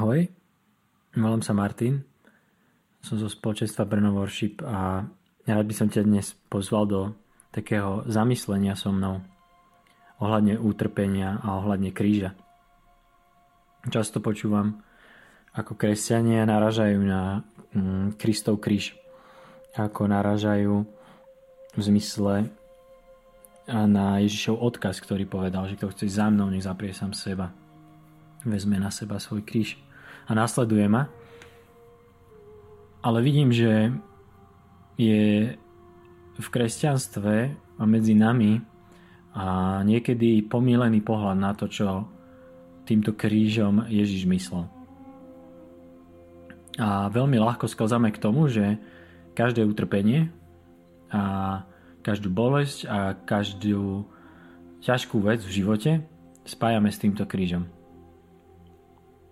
Ahoj, volám sa Martin, som zo spoločenstva Brno Worship a rád by som ťa dnes pozval do takého zamyslenia so mnou ohľadne utrpenia a ohľadne kríža. Často počúvam, ako kresťania naražajú na mm, Kristov kríž, ako naražajú v zmysle na Ježišov odkaz, ktorý povedal, že kto chce za mnou, nech zaprie sám seba. Vezme na seba svoj kríž a následuje ma. Ale vidím, že je v kresťanstve a medzi nami a niekedy pomílený pohľad na to, čo týmto krížom Ježiš myslel. A veľmi ľahko sklzame k tomu, že každé utrpenie a každú bolesť a každú ťažkú vec v živote spájame s týmto krížom.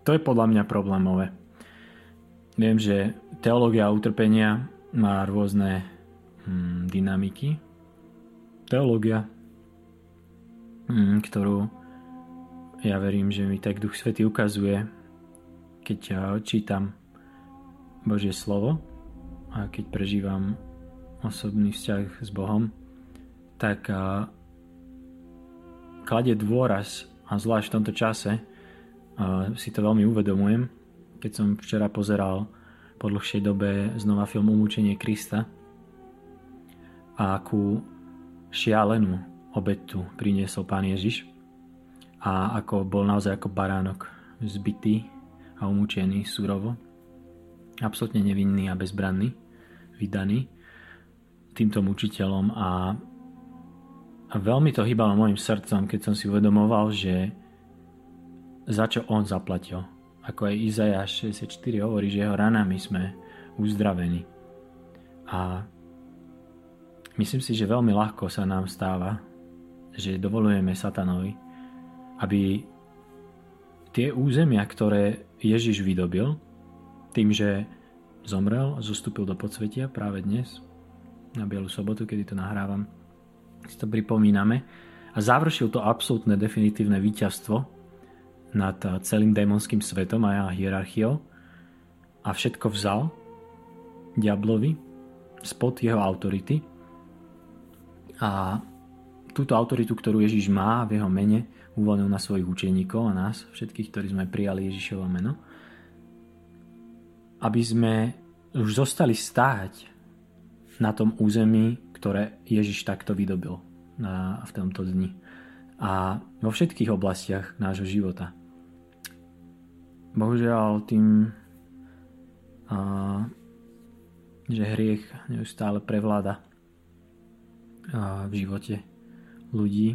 To je podľa mňa problémové. Viem, že teológia utrpenia má rôzne hmm, dynamiky. Teológia, hmm, ktorú ja verím, že mi tak Duch Svety ukazuje, keď ja čítam Božie slovo a keď prežívam osobný vzťah s Bohom, tak kladie dôraz, a zvlášť v tomto čase, si to veľmi uvedomujem, keď som včera pozeral po dlhšej dobe znova film Umúčenie Krista a akú šialenú obetu priniesol Pán Ježiš a ako bol naozaj ako baránok zbytý a umúčený surovo, absolútne nevinný a bezbranný, vydaný týmto mučiteľom a, a veľmi to hýbalo môjim srdcom, keď som si uvedomoval, že za čo on zaplatil. Ako aj Izajáš 64 hovorí, že jeho ranami sme uzdravení. A myslím si, že veľmi ľahko sa nám stáva, že dovolujeme satanovi, aby tie územia, ktoré Ježiš vydobil, tým, že zomrel zostúpil do podsvetia práve dnes, na Bielu sobotu, kedy to nahrávam, si to pripomíname, a završil to absolútne definitívne víťazstvo nad eh, celým démonským svetom a hierarchiou a všetko vzal diablovi spod jeho autority. A túto autoritu, ktorú Ježiš má v jeho mene, uvoľnil na svojich učeníkov a nás, všetkých, ktorí sme prijali Ježišovo meno, aby sme už zostali stáť na tom území, ktoré Ježiš takto vydobil na, v tomto dni a vo všetkých oblastiach nášho života bohužiaľ tým, a, že hriech neustále prevláda a, v živote ľudí,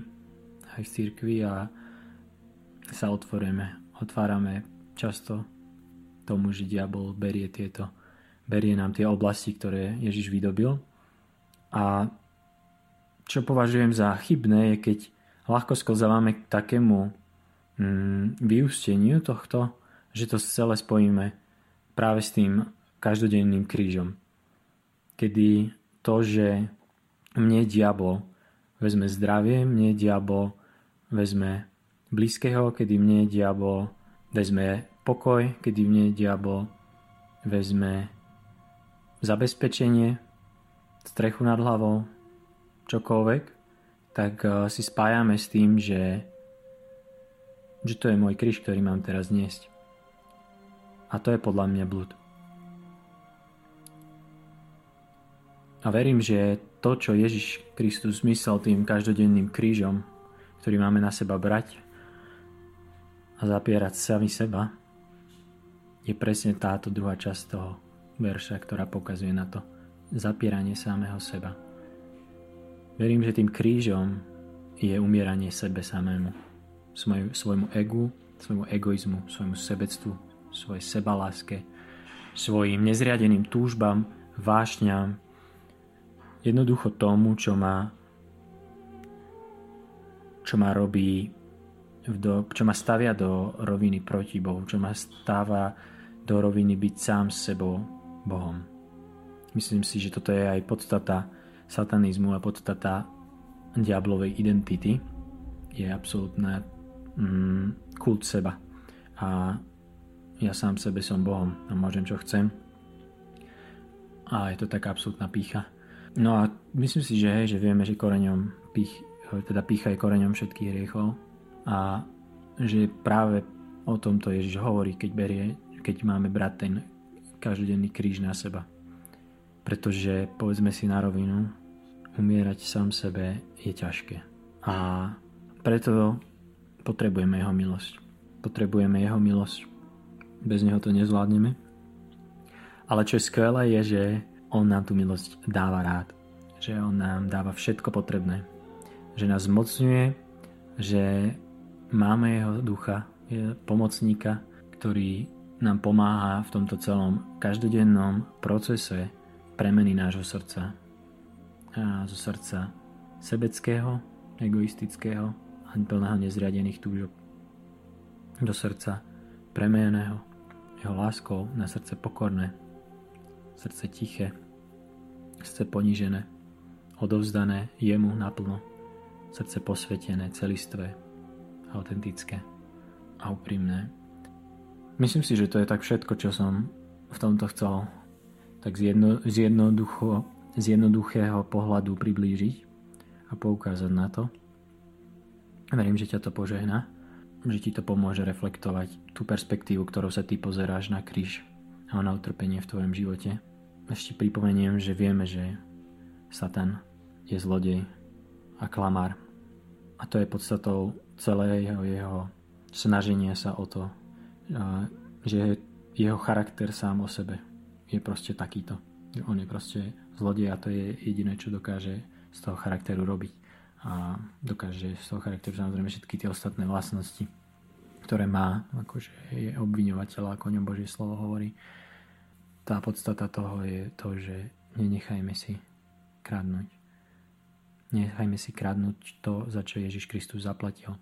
aj v cirkvi a sa otvoríme, otvárame často tomu, že diabol berie tieto, berie nám tie oblasti, ktoré Ježiš vydobil. A čo považujem za chybné je, keď ľahko sklzávame k takému mm, vyústeniu tohto že to celé spojíme práve s tým každodenným krížom. Kedy to, že mne diabol vezme zdravie, mne diabol vezme blízkeho, kedy mne diabol vezme pokoj, kedy mne diabol vezme zabezpečenie, strechu nad hlavou, čokoľvek, tak eh, si spájame s tým, že, že to je môj kríž, ktorý mám teraz niesť. A to je podľa mňa blud. A verím, že to, čo Ježiš Kristus myslel tým každodenným krížom, ktorý máme na seba brať a zapierať sami seba, je presne táto druhá časť toho verša, ktorá pokazuje na to zapieranie samého seba. Verím, že tým krížom je umieranie sebe samému, svojmu egu, svojmu egoizmu, svojmu sebectvu, svojej sebaláske, svojim nezriadeným túžbám, vášňam, jednoducho tomu, čo ma čo ma robí do, čo ma stavia do roviny proti Bohu, čo ma stáva do roviny byť sám s sebou Bohom. Myslím si, že toto je aj podstata satanizmu a podstata diablovej identity. Je absolútne mm, kult seba. A ja sám sebe som Bohom a môžem čo chcem. A je to taká absolútna pícha. No a myslím si, že, hej, že vieme, že koreňom pích, teda pícha je koreňom všetkých hriechov a že práve o tomto Ježiš hovorí, keď, berie, keď máme brať ten každodenný kríž na seba. Pretože, povedzme si na rovinu, umierať sám sebe je ťažké. A preto potrebujeme jeho milosť. Potrebujeme jeho milosť. Bez neho to nezvládneme. Ale čo je skvelé je, že on nám tú milosť dáva rád. Že on nám dáva všetko potrebné. Že nás zmocňuje, že máme jeho ducha, pomocníka, ktorý nám pomáha v tomto celom každodennom procese premeny nášho srdca. A zo srdca sebeckého, egoistického a plného nezriadených túžob. Do srdca premeneného jeho láskou na srdce pokorné, srdce tiché, srdce ponížené, odovzdané jemu naplno, srdce posvetené, celistvé, autentické a úprimné. Myslím si, že to je tak všetko, čo som v tomto chcel tak z, jedno, z, jednoduchého pohľadu priblížiť a poukázať na to. Verím, že ťa to požehná, že ti to pomôže reflektovať tú perspektívu, ktorou sa ty pozeráš na kríž a na utrpenie v tvojom živote. Ešte pripomeniem, že vieme, že Satan je zlodej a klamár. A to je podstatou celého jeho snaženia sa o to, že jeho charakter sám o sebe je proste takýto. On je proste zlodej a to je jediné, čo dokáže z toho charakteru robiť. A dokáže z toho charakteru samozrejme všetky tie ostatné vlastnosti, ktoré má, akože je obviňovateľ, ako o ňom Božie slovo hovorí. Tá podstata toho je to, že nenechajme si kradnúť. Nechajme si kradnúť to, za čo Ježiš Kristus zaplatil.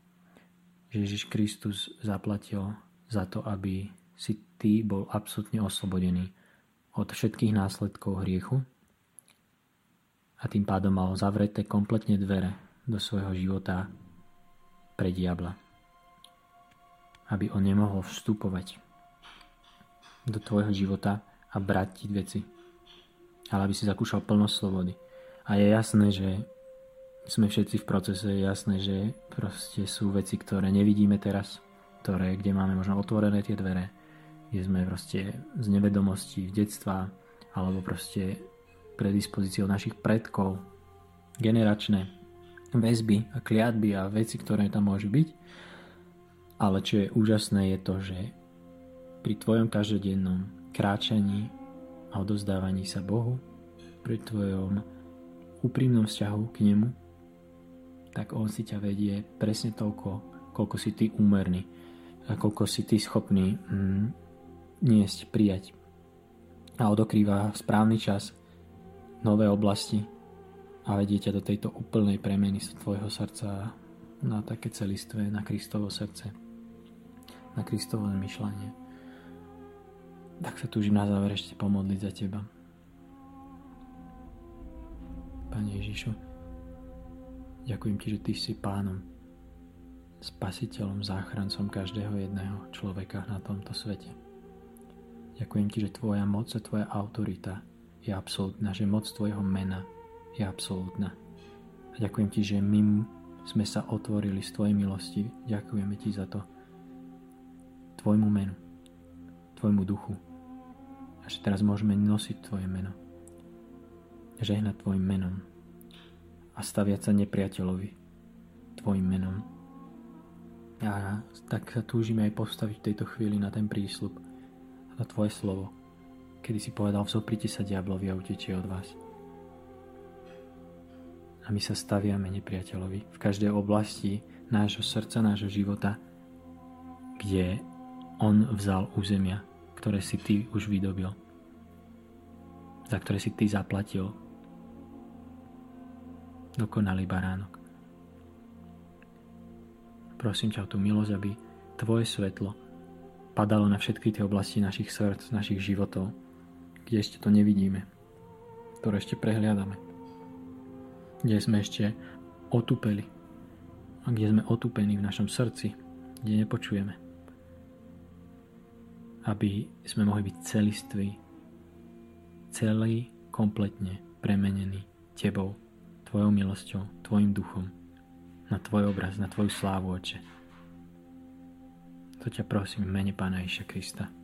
Ježiš Kristus zaplatil za to, aby si ty bol absolútne oslobodený od všetkých následkov hriechu a tým pádom mal zavreté kompletne dvere do svojho života pre diabla. Aby on nemohol vstupovať do tvojho života a brať ti veci. Ale aby si zakúšal plnosť slobody. A je jasné, že sme všetci v procese, je jasné, že proste sú veci, ktoré nevidíme teraz, ktoré, kde máme možno otvorené tie dvere, kde sme proste z nevedomosti, detstva, alebo proste predispozíciou našich predkov, generačné väzby a kliatby a veci, ktoré tam môžu byť. Ale čo je úžasné je to, že pri tvojom každodennom kráčaní a odozdávaní sa Bohu, pri tvojom úprimnom vzťahu k nemu, tak on si ťa vedie presne toľko, koľko si ty úmerný a koľko si ty schopný mm, niesť, prijať. A odokrýva správny čas, nové oblasti a vedie ťa do tejto úplnej premeny z tvojho srdca na také celistvé, na Kristovo srdce, na Kristovo zmyšľanie. Tak sa túžim na záver ešte pomodliť za teba. Pane Ježišu, Ďakujem ti, že ty si pánom, spasiteľom, záchrancom každého jedného človeka na tomto svete. Ďakujem ti, že tvoja moc a tvoja autorita je absolútna, že moc tvojho mena je absolútna. A ďakujem ti, že my sme sa otvorili z tvojej milosti. Ďakujeme ti za to. Tvojmu menu, tvojmu duchu. A že teraz môžeme nosiť tvoje meno. Žehnať tvojim menom a staviať sa nepriateľovi tvojim menom. A tak sa túžime aj postaviť v tejto chvíli na ten prísľub, na tvoje slovo, kedy si povedal, vzoprite sa diablovi a utečie od vás. A my sa staviame nepriateľovi v každej oblasti nášho srdca, nášho života, kde on vzal územia, ktoré si ty už vydobil, za ktoré si ty zaplatil dokonalý baránok. Prosím ťa o tú milosť, aby Tvoje svetlo padalo na všetky tie oblasti našich srdc, našich životov, kde ešte to nevidíme, ktoré ešte prehliadame, kde sme ešte otupeli a kde sme otupení v našom srdci, kde nepočujeme. aby sme mohli byť celiství, celý, kompletne premenený Tebou, Tvojou milosťou, Tvojim duchom, na Tvoj obraz, na Tvoju slávu, Oče. To ťa prosím v mene Pána Iša Krista.